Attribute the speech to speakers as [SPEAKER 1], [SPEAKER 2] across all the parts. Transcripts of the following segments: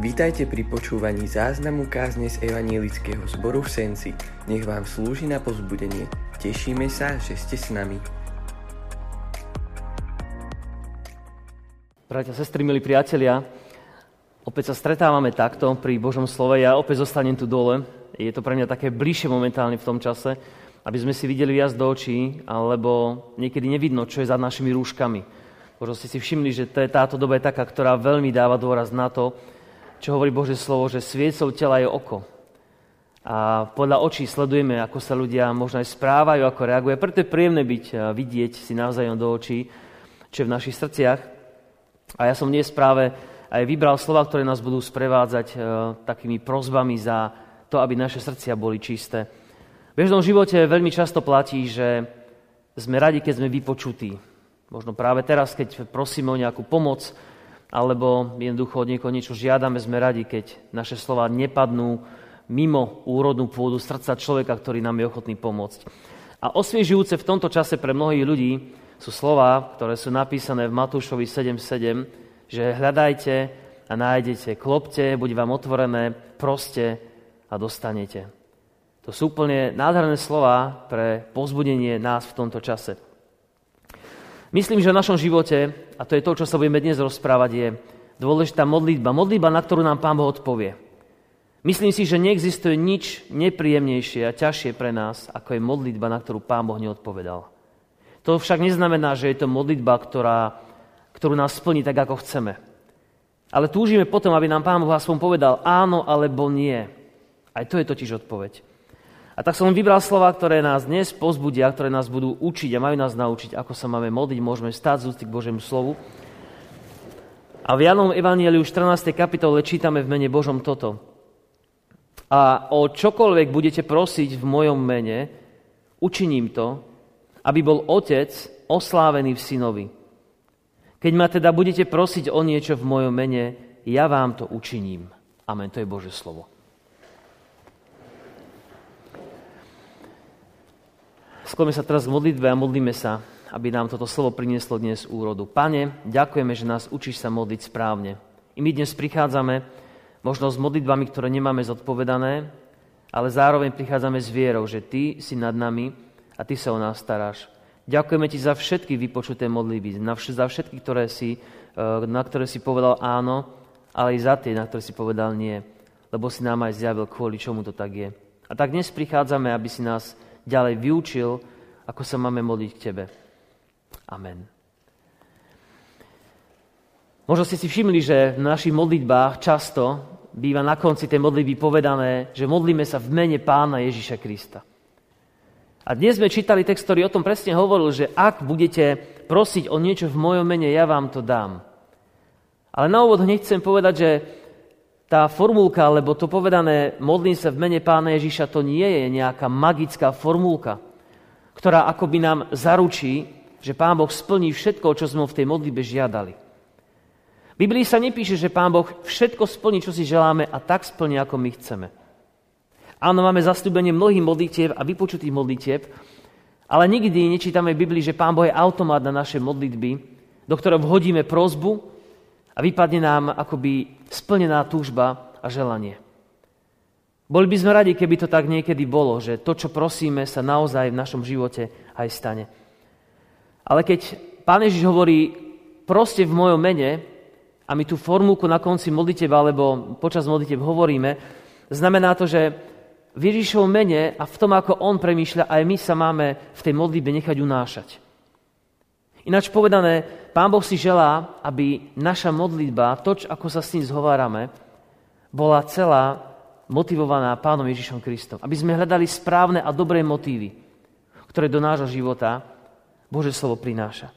[SPEAKER 1] Vítajte pri počúvaní záznamu kázne z Evanielického zboru v Senci. Nech vám slúži na pozbudenie. Tešíme sa, že ste s nami.
[SPEAKER 2] Bratia, sestry, milí priatelia, opäť sa stretávame takto pri Božom slove. Ja opäť zostanem tu dole. Je to pre mňa také bližšie momentálne v tom čase, aby sme si videli viac do očí, alebo niekedy nevidno, čo je za našimi rúškami. Možno ste si všimli, že táto doba je taká, ktorá veľmi dáva dôraz na to, čo hovorí Bože slovo, že sviecou tela je oko. A podľa očí sledujeme, ako sa ľudia možno aj správajú, ako reagujú. Preto je príjemné byť, vidieť si navzájom do očí, čo je v našich srdciach. A ja som dnes práve aj vybral slova, ktoré nás budú sprevádzať e, takými prozbami za to, aby naše srdcia boli čisté. V bežnom živote veľmi často platí, že sme radi, keď sme vypočutí. Možno práve teraz, keď prosíme o nejakú pomoc, alebo jednoducho od niekoho niečo žiadame, sme radi, keď naše slova nepadnú mimo úrodnú pôdu srdca človeka, ktorý nám je ochotný pomôcť. A osviežujúce v tomto čase pre mnohých ľudí sú slova, ktoré sú napísané v Matúšovi 7.7, že hľadajte a nájdete, klopte, buď vám otvorené, proste a dostanete. To sú úplne nádherné slova pre pozbudenie nás v tomto čase. Myslím, že v našom živote, a to je to, čo sa budeme dnes rozprávať, je dôležitá modlitba. Modlitba, na ktorú nám Pán Boh odpovie. Myslím si, že neexistuje nič nepríjemnejšie a ťažšie pre nás, ako je modlitba, na ktorú Pán Boh neodpovedal. To však neznamená, že je to modlitba, ktorá, ktorú nás splní tak, ako chceme. Ale túžime potom, aby nám Pán Boh aspoň povedal áno alebo nie. Aj to je totiž odpoveď. A tak som vybral slova, ktoré nás dnes pozbudia, ktoré nás budú učiť a majú nás naučiť, ako sa máme modliť, môžeme stáť z ústy k Božiemu slovu. A v Janom Evangeliu 14. kapitole čítame v mene Božom toto. A o čokoľvek budete prosiť v mojom mene, učiním to, aby bol Otec oslávený v synovi. Keď ma teda budete prosiť o niečo v mojom mene, ja vám to učiním. Amen. To je Bože slovo. Skloňme sa teraz k modlitbe a modlíme sa, aby nám toto slovo prinieslo dnes úrodu. Pane, ďakujeme, že nás učíš sa modliť správne. I my dnes prichádzame možno s modlitbami, ktoré nemáme zodpovedané, ale zároveň prichádzame s vierou, že Ty si nad nami a Ty sa o nás staráš. Ďakujeme Ti za všetky vypočuté modlitby, za všetky, ktoré si, e, na ktoré si povedal áno, ale i za tie, na ktoré si povedal nie, lebo si nám aj zjavil, kvôli čomu to tak je. A tak dnes prichádzame, aby si nás ďalej vyučil, ako sa máme modliť k Tebe. Amen. Možno ste si všimli, že v našich modlitbách často býva na konci tej modlitby povedané, že modlíme sa v mene pána Ježiša Krista. A dnes sme čítali text, ktorý o tom presne hovoril, že ak budete prosiť o niečo v mojom mene, ja vám to dám. Ale na úvod hneď chcem povedať, že tá formulka, alebo to povedané modlím sa v mene pána Ježiša, to nie je nejaká magická formulka, ktorá akoby nám zaručí, že pán Boh splní všetko, čo sme v tej modlibe žiadali. V Biblii sa nepíše, že pán Boh všetko splní, čo si želáme a tak splní, ako my chceme. Áno, máme zastúbenie mnohých modlitieb a vypočutých modlitieb, ale nikdy nečítame v Biblii, že pán Boh je automat na naše modlitby, do ktorého vhodíme prozbu a vypadne nám akoby splnená túžba a želanie. Boli by sme radi, keby to tak niekedy bolo, že to, čo prosíme, sa naozaj v našom živote aj stane. Ale keď Pán Ježiš hovorí proste v mojom mene a my tú formulku na konci modlitev alebo počas modlitev hovoríme, znamená to, že v Ježišovom mene a v tom, ako On premýšľa, aj my sa máme v tej modlitbe nechať unášať. Ináč povedané, Pán Boh si želá, aby naša modlitba, to, ako sa s ním zhovárame, bola celá motivovaná Pánom Ježišom Kristom. Aby sme hľadali správne a dobré motívy, ktoré do nášho života Bože slovo prináša.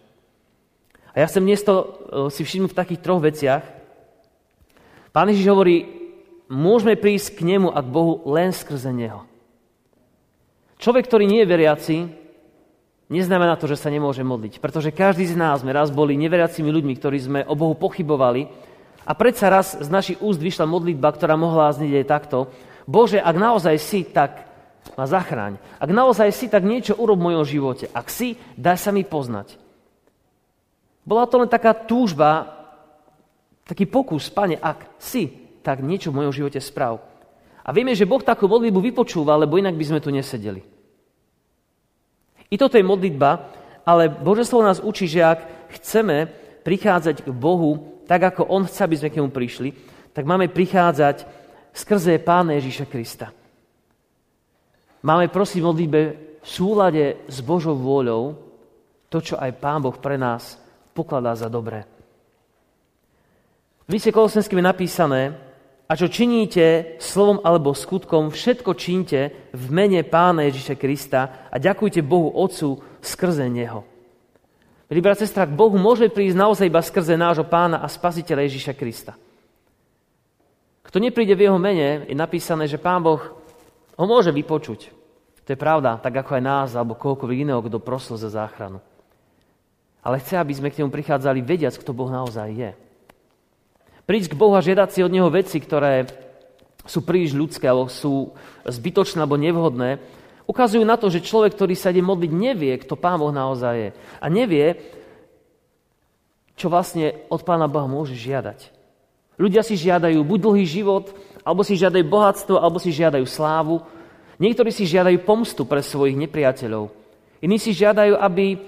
[SPEAKER 2] A ja chcem dnes to e, si všimnúť v takých troch veciach. Pán Ježiš hovorí, môžeme prísť k nemu a k Bohu len skrze Neho. Človek, ktorý nie je veriaci, neznamená to, že sa nemôže modliť. Pretože každý z nás sme raz boli neveriacimi ľuďmi, ktorí sme o Bohu pochybovali a predsa raz z našich úst vyšla modlitba, ktorá mohla znieť aj takto. Bože, ak naozaj si, tak ma zachráň. Ak naozaj si, tak niečo urob v mojom živote. Ak si, daj sa mi poznať. Bola to len taká túžba, taký pokus, pane, ak si, tak niečo v mojom živote sprav. A vieme, že Boh takú modlitbu vypočúva, lebo inak by sme tu nesedeli. I toto je modlitba, ale Bože slovo nás učí, že ak chceme prichádzať k Bohu tak, ako On chce, aby sme k nemu prišli, tak máme prichádzať skrze Pána Ježíša Krista. Máme prosiť v modlitbe v súlade s Božou vôľou to, čo aj Pán Boh pre nás pokladá za dobré. V liste Kolosenským je napísané, a čo činíte slovom alebo skutkom, všetko čínte v mene Pána Ježiša Krista a ďakujte Bohu Otcu skrze Neho. Milí brat, sestra, k Bohu môže prísť naozaj iba skrze nášho Pána a Spasiteľa Ježiša Krista. Kto nepríde v Jeho mene, je napísané, že Pán Boh ho môže vypočuť. To je pravda, tak ako aj nás alebo kohokoľvek iného, kto prosil za záchranu. Ale chce, aby sme k nemu prichádzali vediac, kto Boh naozaj je. Prísť k Bohu a žiadať si od Neho veci, ktoré sú príliš ľudské, alebo sú zbytočné, alebo nevhodné, ukazujú na to, že človek, ktorý sa ide modliť, nevie, kto Pán Boh naozaj je. A nevie, čo vlastne od Pána Boha môže žiadať. Ľudia si žiadajú buď dlhý život, alebo si žiadajú bohatstvo, alebo si žiadajú slávu. Niektorí si žiadajú pomstu pre svojich nepriateľov. Iní si žiadajú, aby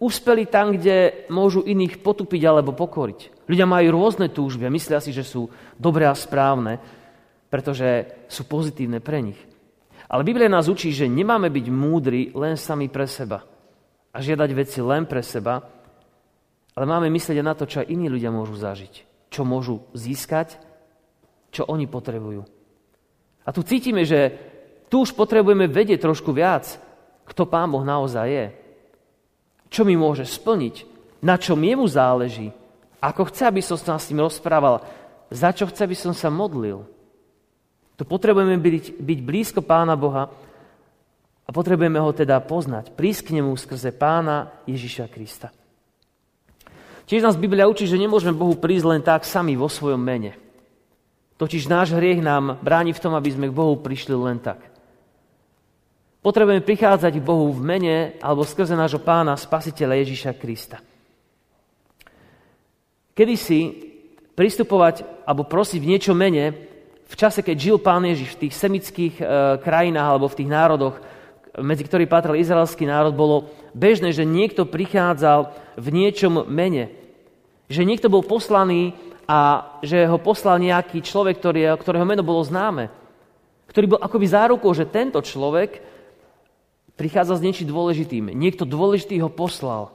[SPEAKER 2] uspeli tam, kde môžu iných potupiť alebo pokoriť. Ľudia majú rôzne túžby a myslia si, že sú dobré a správne, pretože sú pozitívne pre nich. Ale Biblia nás učí, že nemáme byť múdri len sami pre seba a žiadať veci len pre seba, ale máme myslieť na to, čo aj iní ľudia môžu zažiť, čo môžu získať, čo oni potrebujú. A tu cítime, že tu už potrebujeme vedieť trošku viac, kto Pán Boh naozaj je. Čo mi môže splniť, na čom jemu záleží, ako chce, aby som sa s ním rozprával, za čo chce, aby som sa modlil. Tu potrebujeme byť, byť blízko Pána Boha a potrebujeme ho teda poznať, prísť k nemu skrze Pána Ježiša Krista. Tiež nás Biblia učí, že nemôžeme Bohu prísť len tak sami vo svojom mene. Totiž náš hriech nám bráni v tom, aby sme k Bohu prišli len tak. Potrebujeme prichádzať k Bohu v mene alebo skrze nášho pána, spasiteľa Ježiša Krista. Kedy si pristupovať alebo prosiť v niečo mene, v čase, keď žil pán Ježiš v tých semických e, krajinách alebo v tých národoch, medzi ktorých patril izraelský národ, bolo bežné, že niekto prichádzal v niečom mene. Že niekto bol poslaný a že ho poslal nejaký človek, ktorý, ktorého meno bolo známe. Ktorý bol akoby zárukou, že tento človek prichádza s niečím dôležitým. Niekto dôležitý ho poslal.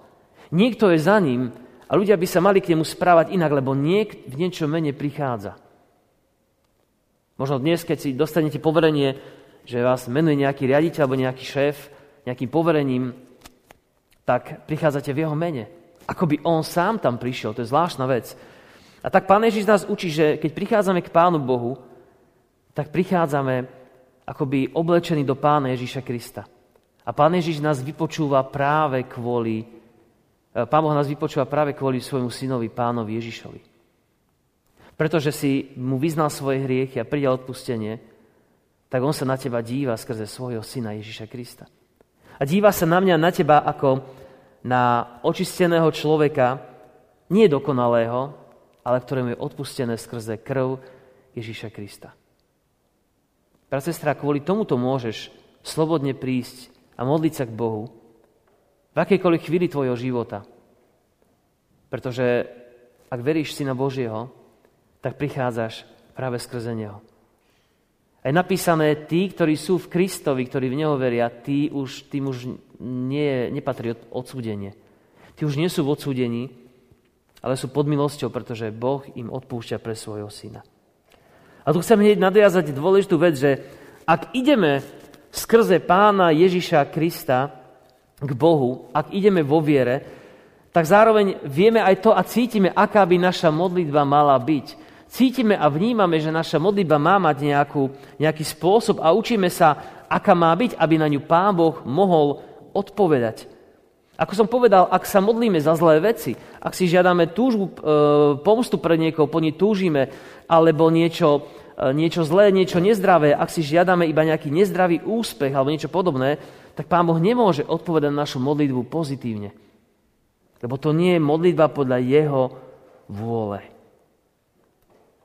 [SPEAKER 2] Niekto je za ním a ľudia by sa mali k nemu správať inak, lebo niek v niečo mene prichádza. Možno dnes, keď si dostanete poverenie, že vás menuje nejaký riaditeľ alebo nejaký šéf nejakým poverením, tak prichádzate v jeho mene. Ako by on sám tam prišiel, to je zvláštna vec. A tak Pán Ježiš nás učí, že keď prichádzame k Pánu Bohu, tak prichádzame akoby oblečení do Pána Ježíša Krista. A Pán Ježiš nás vypočúva práve kvôli Pán Boh nás vypočúva práve kvôli svojmu synovi, pánovi Ježišovi. Pretože si mu vyznal svoje hriechy a prijal odpustenie, tak on sa na teba díva skrze svojho syna Ježiša Krista. A díva sa na mňa, na teba ako na očisteného človeka, nie dokonalého, ale ktorému je odpustené skrze krv Ježiša Krista. Brat, sestra, kvôli tomuto môžeš slobodne prísť a modliť sa k Bohu, v akejkoľvek chvíli tvojho života. Pretože ak veríš Syna Božieho, tak prichádzaš práve skrze Neho. A je napísané, tí, ktorí sú v Kristovi, ktorí v Neho veria, tí už, tým už nie, nepatrí odsúdenie. Tí už nie sú v odsúdení, ale sú pod milosťou, pretože Boh im odpúšťa pre svojho syna. A tu chcem hneď nadviazať dôležitú vec, že ak ideme skrze pána Ježiša Krista, k Bohu, ak ideme vo viere, tak zároveň vieme aj to a cítime, aká by naša modlitba mala byť. Cítime a vnímame, že naša modlitba má mať nejakú, nejaký spôsob a učíme sa, aká má byť, aby na ňu Pán Boh mohol odpovedať. Ako som povedal, ak sa modlíme za zlé veci, ak si žiadame túžbu, e, pomstu pre niekoho, po nej túžime, alebo niečo, e, niečo zlé, niečo nezdravé, ak si žiadame iba nejaký nezdravý úspech alebo niečo podobné, tak Pán Boh nemôže odpovedať na našu modlitbu pozitívne. Lebo to nie je modlitba podľa Jeho vôle.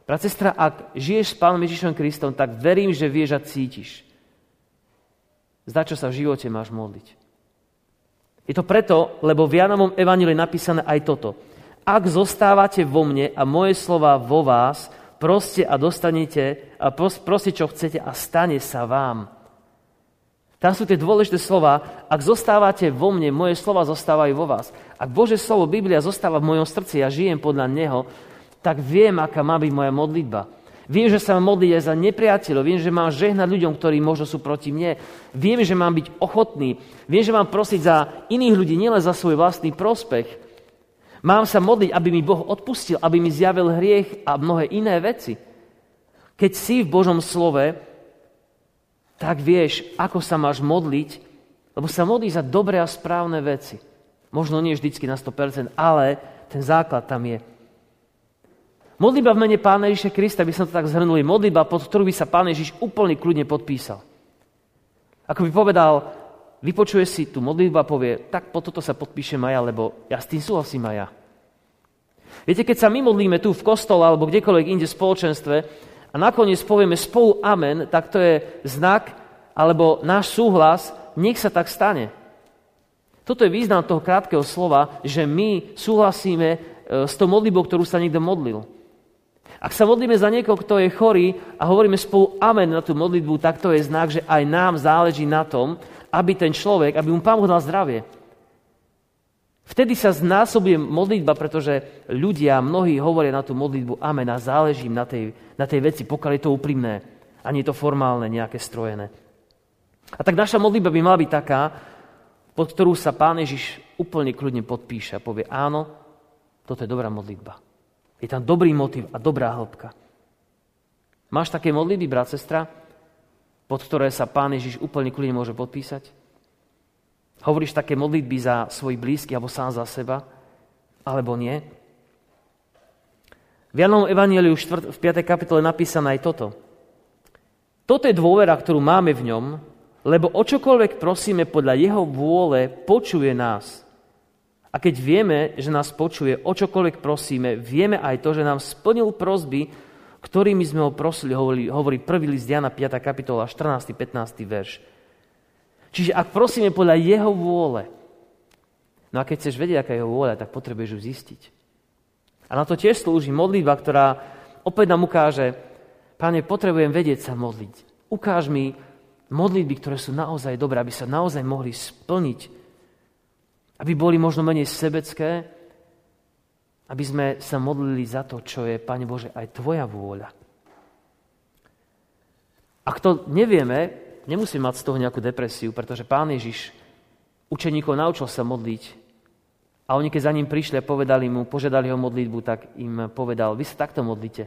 [SPEAKER 2] Brat, sestra, ak žiješ s Pánom Ježišom Kristom, tak verím, že vieš a cítiš. Za čo sa v živote máš modliť. Je to preto, lebo v Janovom evaníle je napísané aj toto. Ak zostávate vo mne a moje slova vo vás, proste a dostanete, a proste čo chcete a stane sa vám. Tam sú tie dôležité slova. Ak zostávate vo mne, moje slova zostávajú vo vás. Ak Bože slovo, Biblia zostáva v mojom srdci a žijem podľa Neho, tak viem, aká má byť moja modlitba. Viem, že sa mám modliť aj za nepriateľov. Viem, že mám žehnať ľuďom, ktorí možno sú proti mne. Viem, že mám byť ochotný. Viem, že mám prosiť za iných ľudí, nielen za svoj vlastný prospech. Mám sa modliť, aby mi Boh odpustil, aby mi zjavil hriech a mnohé iné veci. Keď si v Božom slove, tak vieš, ako sa máš modliť, lebo sa modlí za dobré a správne veci. Možno nie vždycky na 100%, ale ten základ tam je. Modliba v mene Pána Ježiša Krista, by som to tak zhrnul, modliba, pod ktorú by sa Pán Ježiš úplne kľudne podpísal. Ako by povedal, vypočuje si tú modlitbu a povie, tak po toto sa podpíšem aj ja, lebo ja s tým súhlasím aj ja. Viete, keď sa my modlíme tu v kostole alebo kdekoľvek inde v spoločenstve nakoniec povieme spolu amen, tak to je znak alebo náš súhlas, nech sa tak stane. Toto je význam toho krátkeho slova, že my súhlasíme e, s tou modlitbou, ktorú sa niekto modlil. Ak sa modlíme za niekoho, kto je chorý a hovoríme spolu amen na tú modlitbu, tak to je znak, že aj nám záleží na tom, aby ten človek, aby mu Pán Boh dal zdravie. Vtedy sa znásobuje modlitba, pretože ľudia, mnohí hovoria na tú modlitbu amen a záleží na tej, na tej veci, pokiaľ je to úprimné a nie je to formálne, nejaké strojené. A tak naša modlitba by mala byť taká, pod ktorú sa Pán Ježiš úplne kľudne podpíše a povie, áno, toto je dobrá modlitba. Je tam dobrý motiv a dobrá hĺbka. Máš také modlitby, brat, sestra, pod ktoré sa Pán Ježiš úplne kľudne môže podpísať? Hovoríš také modlitby za svoj blízky alebo sám za seba? Alebo nie? V Janovom Evangeliu v 5. kapitole napísané aj toto. Toto je dôvera, ktorú máme v ňom, lebo o čokoľvek prosíme podľa jeho vôle, počuje nás. A keď vieme, že nás počuje, o čokoľvek prosíme, vieme aj to, že nám splnil prosby, ktorými sme ho prosili, hovorí, hovorí 1. list Jana 5. kapitola, 14. 15. verš. Čiže ak prosíme podľa jeho vôle, no a keď chceš vedieť, aká je jeho vôľa, tak potrebuješ ju zistiť. A na to tiež slúži modlitba, ktorá opäť nám ukáže, Pane, potrebujem vedieť sa modliť. Ukáž mi modlitby, ktoré sú naozaj dobré, aby sa naozaj mohli splniť aby boli možno menej sebecké, aby sme sa modlili za to, čo je, Pane Bože, aj Tvoja vôľa. Ak to nevieme, nemusíme mať z toho nejakú depresiu, pretože Pán Ježiš učeníkov naučil sa modliť a oni, keď za ním prišli a povedali mu, požiadali ho modlitbu, tak im povedal, vy sa takto modlite.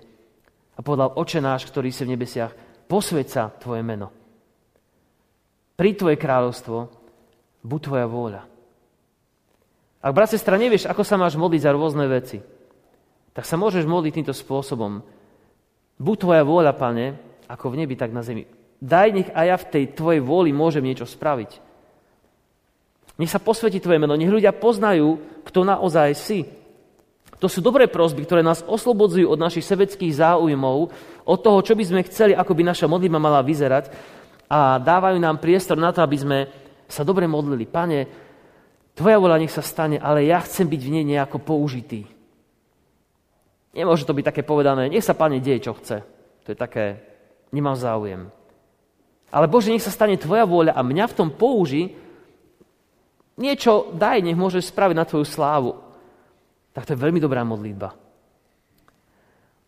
[SPEAKER 2] A povedal, oče náš, ktorý si v nebesiach, posveď sa Tvoje meno. Pri Tvoje kráľovstvo, buď Tvoja vôľa. Ak, brat, sestra, nevieš, ako sa máš modliť za rôzne veci, tak sa môžeš modliť týmto spôsobom. Buď tvoja vôľa, pane, ako v nebi, tak na zemi. Daj, nech aj ja v tej tvojej vôli môžem niečo spraviť. Nech sa posvetí tvoje meno, nech ľudia poznajú, kto naozaj si. To sú dobré prosby, ktoré nás oslobodzujú od našich sebeckých záujmov, od toho, čo by sme chceli, ako by naša modlitba mala vyzerať a dávajú nám priestor na to, aby sme sa dobre modlili. Pane, Tvoja vola nech sa stane, ale ja chcem byť v nej nejako použitý. Nemôže to byť také povedané, nech sa Pane deje, čo chce. To je také, nemám záujem. Ale Bože, nech sa stane Tvoja vôľa a mňa v tom použi, niečo daj, nech môžeš spraviť na Tvoju slávu. Tak to je veľmi dobrá modlitba.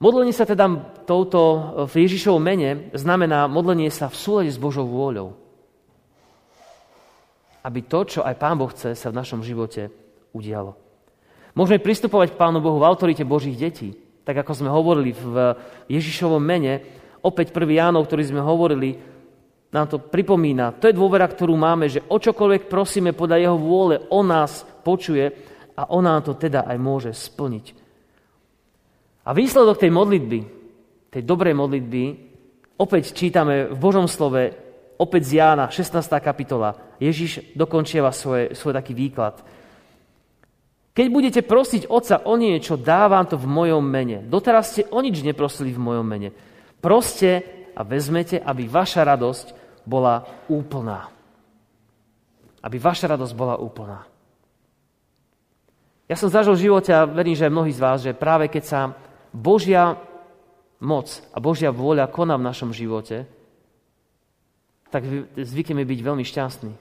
[SPEAKER 2] Modlenie sa teda touto v Ježišovom mene znamená modlenie sa v súlade s Božou vôľou aby to, čo aj Pán Boh chce, sa v našom živote udialo. Môžeme pristupovať k Pánu Bohu v autorite Božích detí, tak ako sme hovorili v Ježišovom mene, opäť prvý Jánov, ktorý sme hovorili, nám to pripomína. To je dôvera, ktorú máme, že o čokoľvek prosíme podľa Jeho vôle, On nás počuje a On nám to teda aj môže splniť. A výsledok tej modlitby, tej dobrej modlitby, opäť čítame v Božom slove opäť z Jána, 16. kapitola. Ježiš dokončieva svoj, svoj taký výklad. Keď budete prosiť Otca o niečo, dávam to v mojom mene. Doteraz ste o nič neprosili v mojom mene. Proste a vezmete, aby vaša radosť bola úplná. Aby vaša radosť bola úplná. Ja som zažil v živote a verím, že aj mnohí z vás, že práve keď sa Božia moc a Božia vôľa koná v našom živote, tak zvykneme byť veľmi šťastní.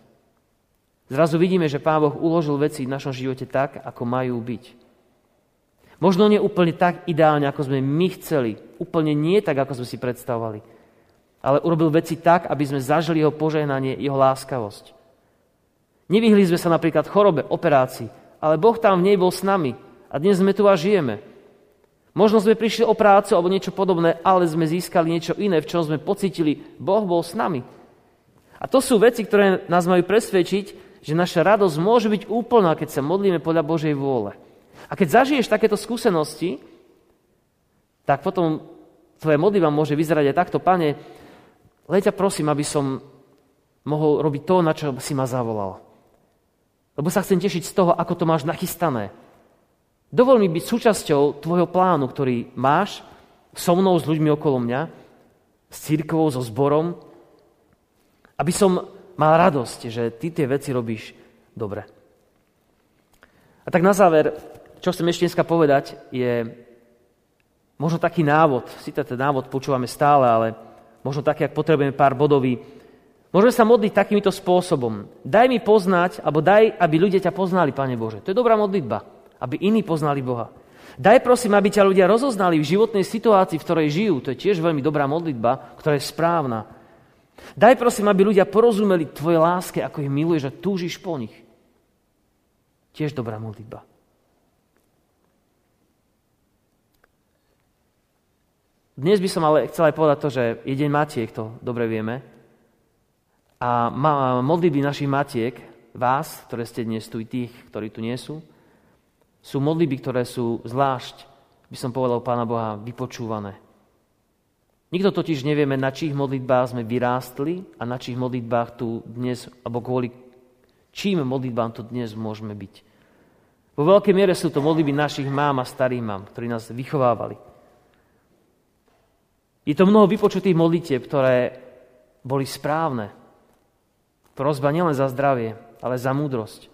[SPEAKER 2] Zrazu vidíme, že Pán Boh uložil veci v našom živote tak, ako majú byť. Možno nie úplne tak ideálne, ako sme my chceli. Úplne nie tak, ako sme si predstavovali. Ale urobil veci tak, aby sme zažili jeho požehnanie, jeho láskavosť. Nevyhli sme sa napríklad chorobe, operácii, ale Boh tam v nej bol s nami. A dnes sme tu a žijeme. Možno sme prišli o prácu alebo niečo podobné, ale sme získali niečo iné, v čom sme pocitili, Boh bol s nami. A to sú veci, ktoré nás majú presvedčiť, že naša radosť môže byť úplná, keď sa modlíme podľa Božej vôle. A keď zažiješ takéto skúsenosti, tak potom tvoje modlitba môže vyzerať aj takto, pane, len ťa prosím, aby som mohol robiť to, na čo si ma zavolal. Lebo sa chcem tešiť z toho, ako to máš nachystané. Dovol mi byť súčasťou tvojho plánu, ktorý máš so mnou, s ľuďmi okolo mňa, s církvou, so zborom, aby som mal radosť, že ty tie veci robíš dobre. A tak na záver, čo chcem ešte dneska povedať, je možno taký návod. Si ten návod počúvame stále, ale možno taký, ak potrebujeme pár bodový. Môžeme sa modliť takýmto spôsobom. Daj mi poznať, alebo daj, aby ľudia ťa poznali, Pane Bože. To je dobrá modlitba, aby iní poznali Boha. Daj prosím, aby ťa ľudia rozoznali v životnej situácii, v ktorej žijú. To je tiež veľmi dobrá modlitba, ktorá je správna. Daj prosím, aby ľudia porozumeli tvoje láske, ako ich miluješ a túžiš po nich. Tiež dobrá modlitba. Dnes by som ale chcel aj povedať to, že je deň Matiek, to dobre vieme. A modlitby našich Matiek, vás, ktoré ste dnes tu i tých, ktorí tu nie sú, sú modlitby, ktoré sú zvlášť, by som povedal Pána Boha, vypočúvané. Nikto totiž nevieme, na čích modlitbách sme vyrástli a na čích modlitbách tu dnes, alebo kvôli čím modlitbám tu dnes môžeme byť. Vo veľkej miere sú to modlitby našich mám a starých mám, ktorí nás vychovávali. Je to mnoho vypočutých modlitieb, ktoré boli správne. Prozba nielen za zdravie, ale za múdrosť,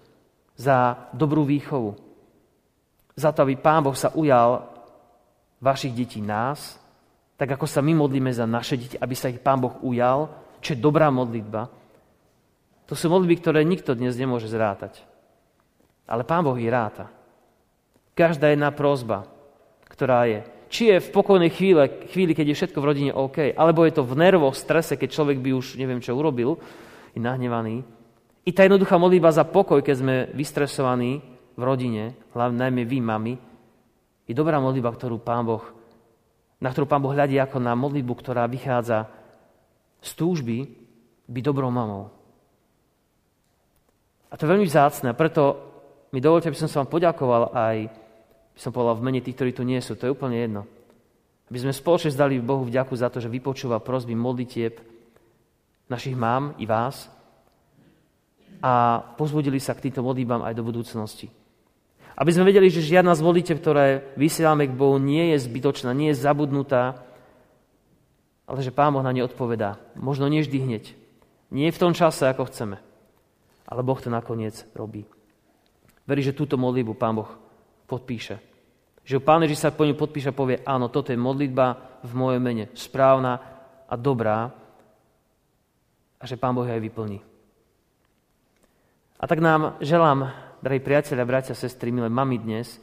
[SPEAKER 2] za dobrú výchovu. Za to, aby Pán Boh sa ujal vašich detí nás, tak ako sa my modlíme za naše deti, aby sa ich Pán Boh ujal, čo je dobrá modlitba, to sú modlitby, ktoré nikto dnes nemôže zrátať. Ale Pán Boh ich ráta. Každá jedna prozba, ktorá je, či je v pokojnej chvíle, chvíli, keď je všetko v rodine OK, alebo je to v nervoch, strese, keď človek by už neviem čo urobil, je nahnevaný. I tá jednoduchá modlitba za pokoj, keď sme vystresovaní v rodine, hlavne najmä vy, mami, je dobrá modlitba, ktorú Pán Boh na ktorú Pán Boh hľadí ako na modlitbu, ktorá vychádza z túžby byť dobrou mamou. A to je veľmi vzácne, preto mi dovolte, aby som sa vám poďakoval aj, by som povedal, v mene tých, ktorí tu nie sú. To je úplne jedno. Aby sme spoločne zdali Bohu vďaku za to, že vypočúva prosby modlitieb našich mám i vás a pozbudili sa k týmto modlitbám aj do budúcnosti. Aby sme vedeli, že žiadna z modlitev, ktoré vysielame k Bohu, nie je zbytočná, nie je zabudnutá, ale že Pán Boh na ne odpovedá. Možno nie vždy hneď. Nie v tom čase, ako chceme. Ale Boh to nakoniec robí. Verí, že túto modlitbu Pán Boh podpíše. Že Pán Ježiš sa po ňu podpíše a povie, áno, toto je modlitba v mojom mene, správna a dobrá a že Pán Boh aj vyplní. A tak nám želám drahí priatelia, bratia, sestry, milé mami dnes,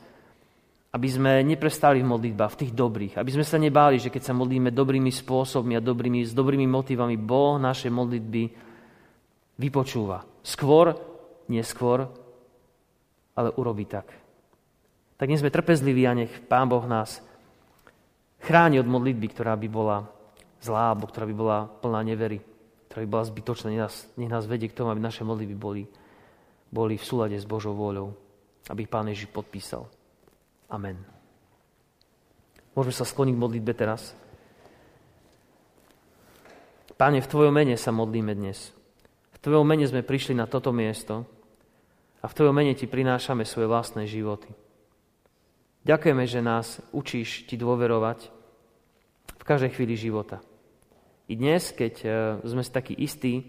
[SPEAKER 2] aby sme neprestali v modlitbách, v tých dobrých. Aby sme sa nebáli, že keď sa modlíme dobrými spôsobmi a dobrými, s dobrými motivami, Boh naše modlitby vypočúva. Skôr, neskôr, ale urobí tak. Tak nie sme trpezliví a nech Pán Boh nás chráni od modlitby, ktorá by bola zlá, alebo ktorá by bola plná nevery, ktorá by bola zbytočná. Nech nás, nech nás vedie k tomu, aby naše modlitby boli boli v súlade s Božou vôľou, aby ich Pán Ježiš podpísal. Amen. Môžeme sa skloniť k modlitbe teraz. Páne, v Tvojom mene sa modlíme dnes. V Tvojom mene sme prišli na toto miesto, A v Tvojom mene Ti prinášame svoje vlastné životy. Ďakujeme, že nás učíš Ti dôverovať v každej chvíli života. I dnes, keď e, sme si takí istí,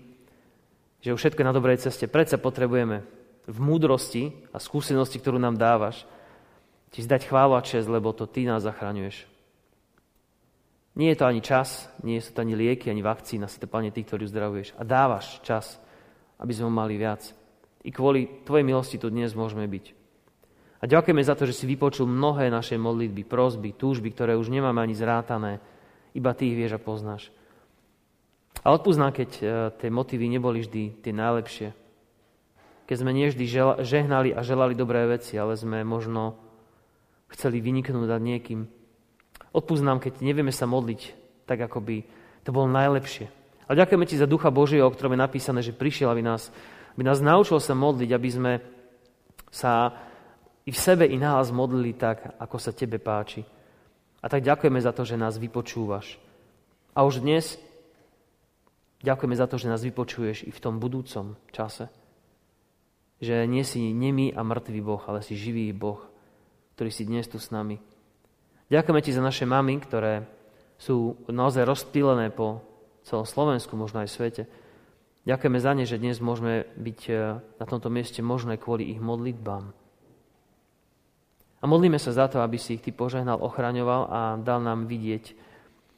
[SPEAKER 2] že už všetko je na dobrej ceste, predsa potrebujeme v múdrosti a skúsenosti, ktorú nám dávaš, Ti zdať chválu a čest, lebo to Ty nás zachraňuješ. Nie je to ani čas, nie sú to ani lieky, ani vakcína, si to, Pane, Ty, ktorý uzdravuješ. A dávaš čas, aby sme mali viac. I kvôli Tvojej milosti tu dnes môžeme byť. A ďakujeme za to, že si vypočul mnohé naše modlitby, prosby, túžby, ktoré už nemáme ani zrátané. Iba Ty ich vieš a poznáš. A odpúsť keď e, tie motívy neboli vždy tie najlepšie. Keď sme nie vždy žehnali a želali dobré veci, ale sme možno chceli vyniknúť nad niekým, Odpúsť nám, keď nevieme sa modliť tak, ako by to bolo najlepšie. A ďakujeme Ti za Ducha Božieho, o ktorom je napísané, že prišiel, aby nás, aby nás naučil sa modliť, aby sme sa i v sebe, i nás modlili tak, ako sa Tebe páči. A tak ďakujeme za to, že nás vypočúvaš. A už dnes ďakujeme za to, že nás vypočuješ i v tom budúcom čase. Že nie si nemý a mŕtvý Boh, ale si živý Boh, ktorý si dnes tu s nami. Ďakujeme ti za naše mamy, ktoré sú naozaj rozptýlené po celom Slovensku, možno aj svete. Ďakujeme za ne, že dnes môžeme byť e, na tomto mieste možné kvôli ich modlitbám. Modlíme sa za to, aby si ich Ty požehnal, ochraňoval a dal nám vidieť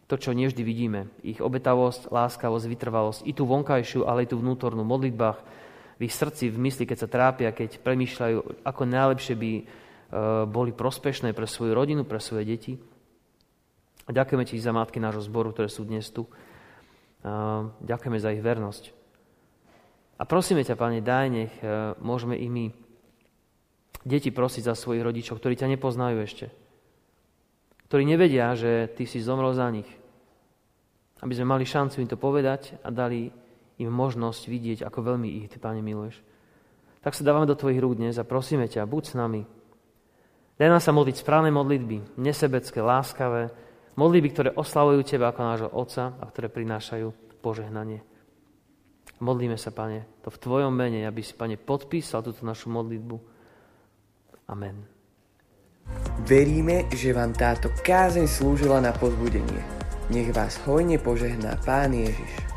[SPEAKER 2] to, čo nevždy vidíme. Ich obetavosť, láskavosť, vytrvalosť, i tú vonkajšiu, ale i tú vnútornú modlitbách, v ich srdci, v mysli, keď sa trápia, keď premýšľajú, ako najlepšie by Eh, boli prospešné pre svoju rodinu, pre svoje deti. A ďakujeme ti za matky nášho zboru, ktoré sú dnes tu. Ďakujeme za ich vernosť. A prosíme ťa, Pane, daj, nech eh, môžeme i my deti prosiť za svojich rodičov, ktorí ťa nepoznajú ešte. Ktorí nevedia, že ty si zomrel za nich. Aby sme mali šancu im to povedať a dali im možnosť vidieť, ako veľmi ich ty, Pane, miluješ. Tak sa dávame do tvojich rúk dnes a prosíme ťa, buď s nami, Daj nám sa modliť správne modlitby, nesebecké, láskavé, modlitby, ktoré oslavujú Teba ako nášho Otca a ktoré prinášajú požehnanie. Modlíme sa, Pane, to v Tvojom mene, aby si, Pane, podpísal túto našu modlitbu. Amen.
[SPEAKER 1] Veríme, že vám táto kázeň slúžila na pozbudenie. Nech vás hojne požehná Pán Ježiš.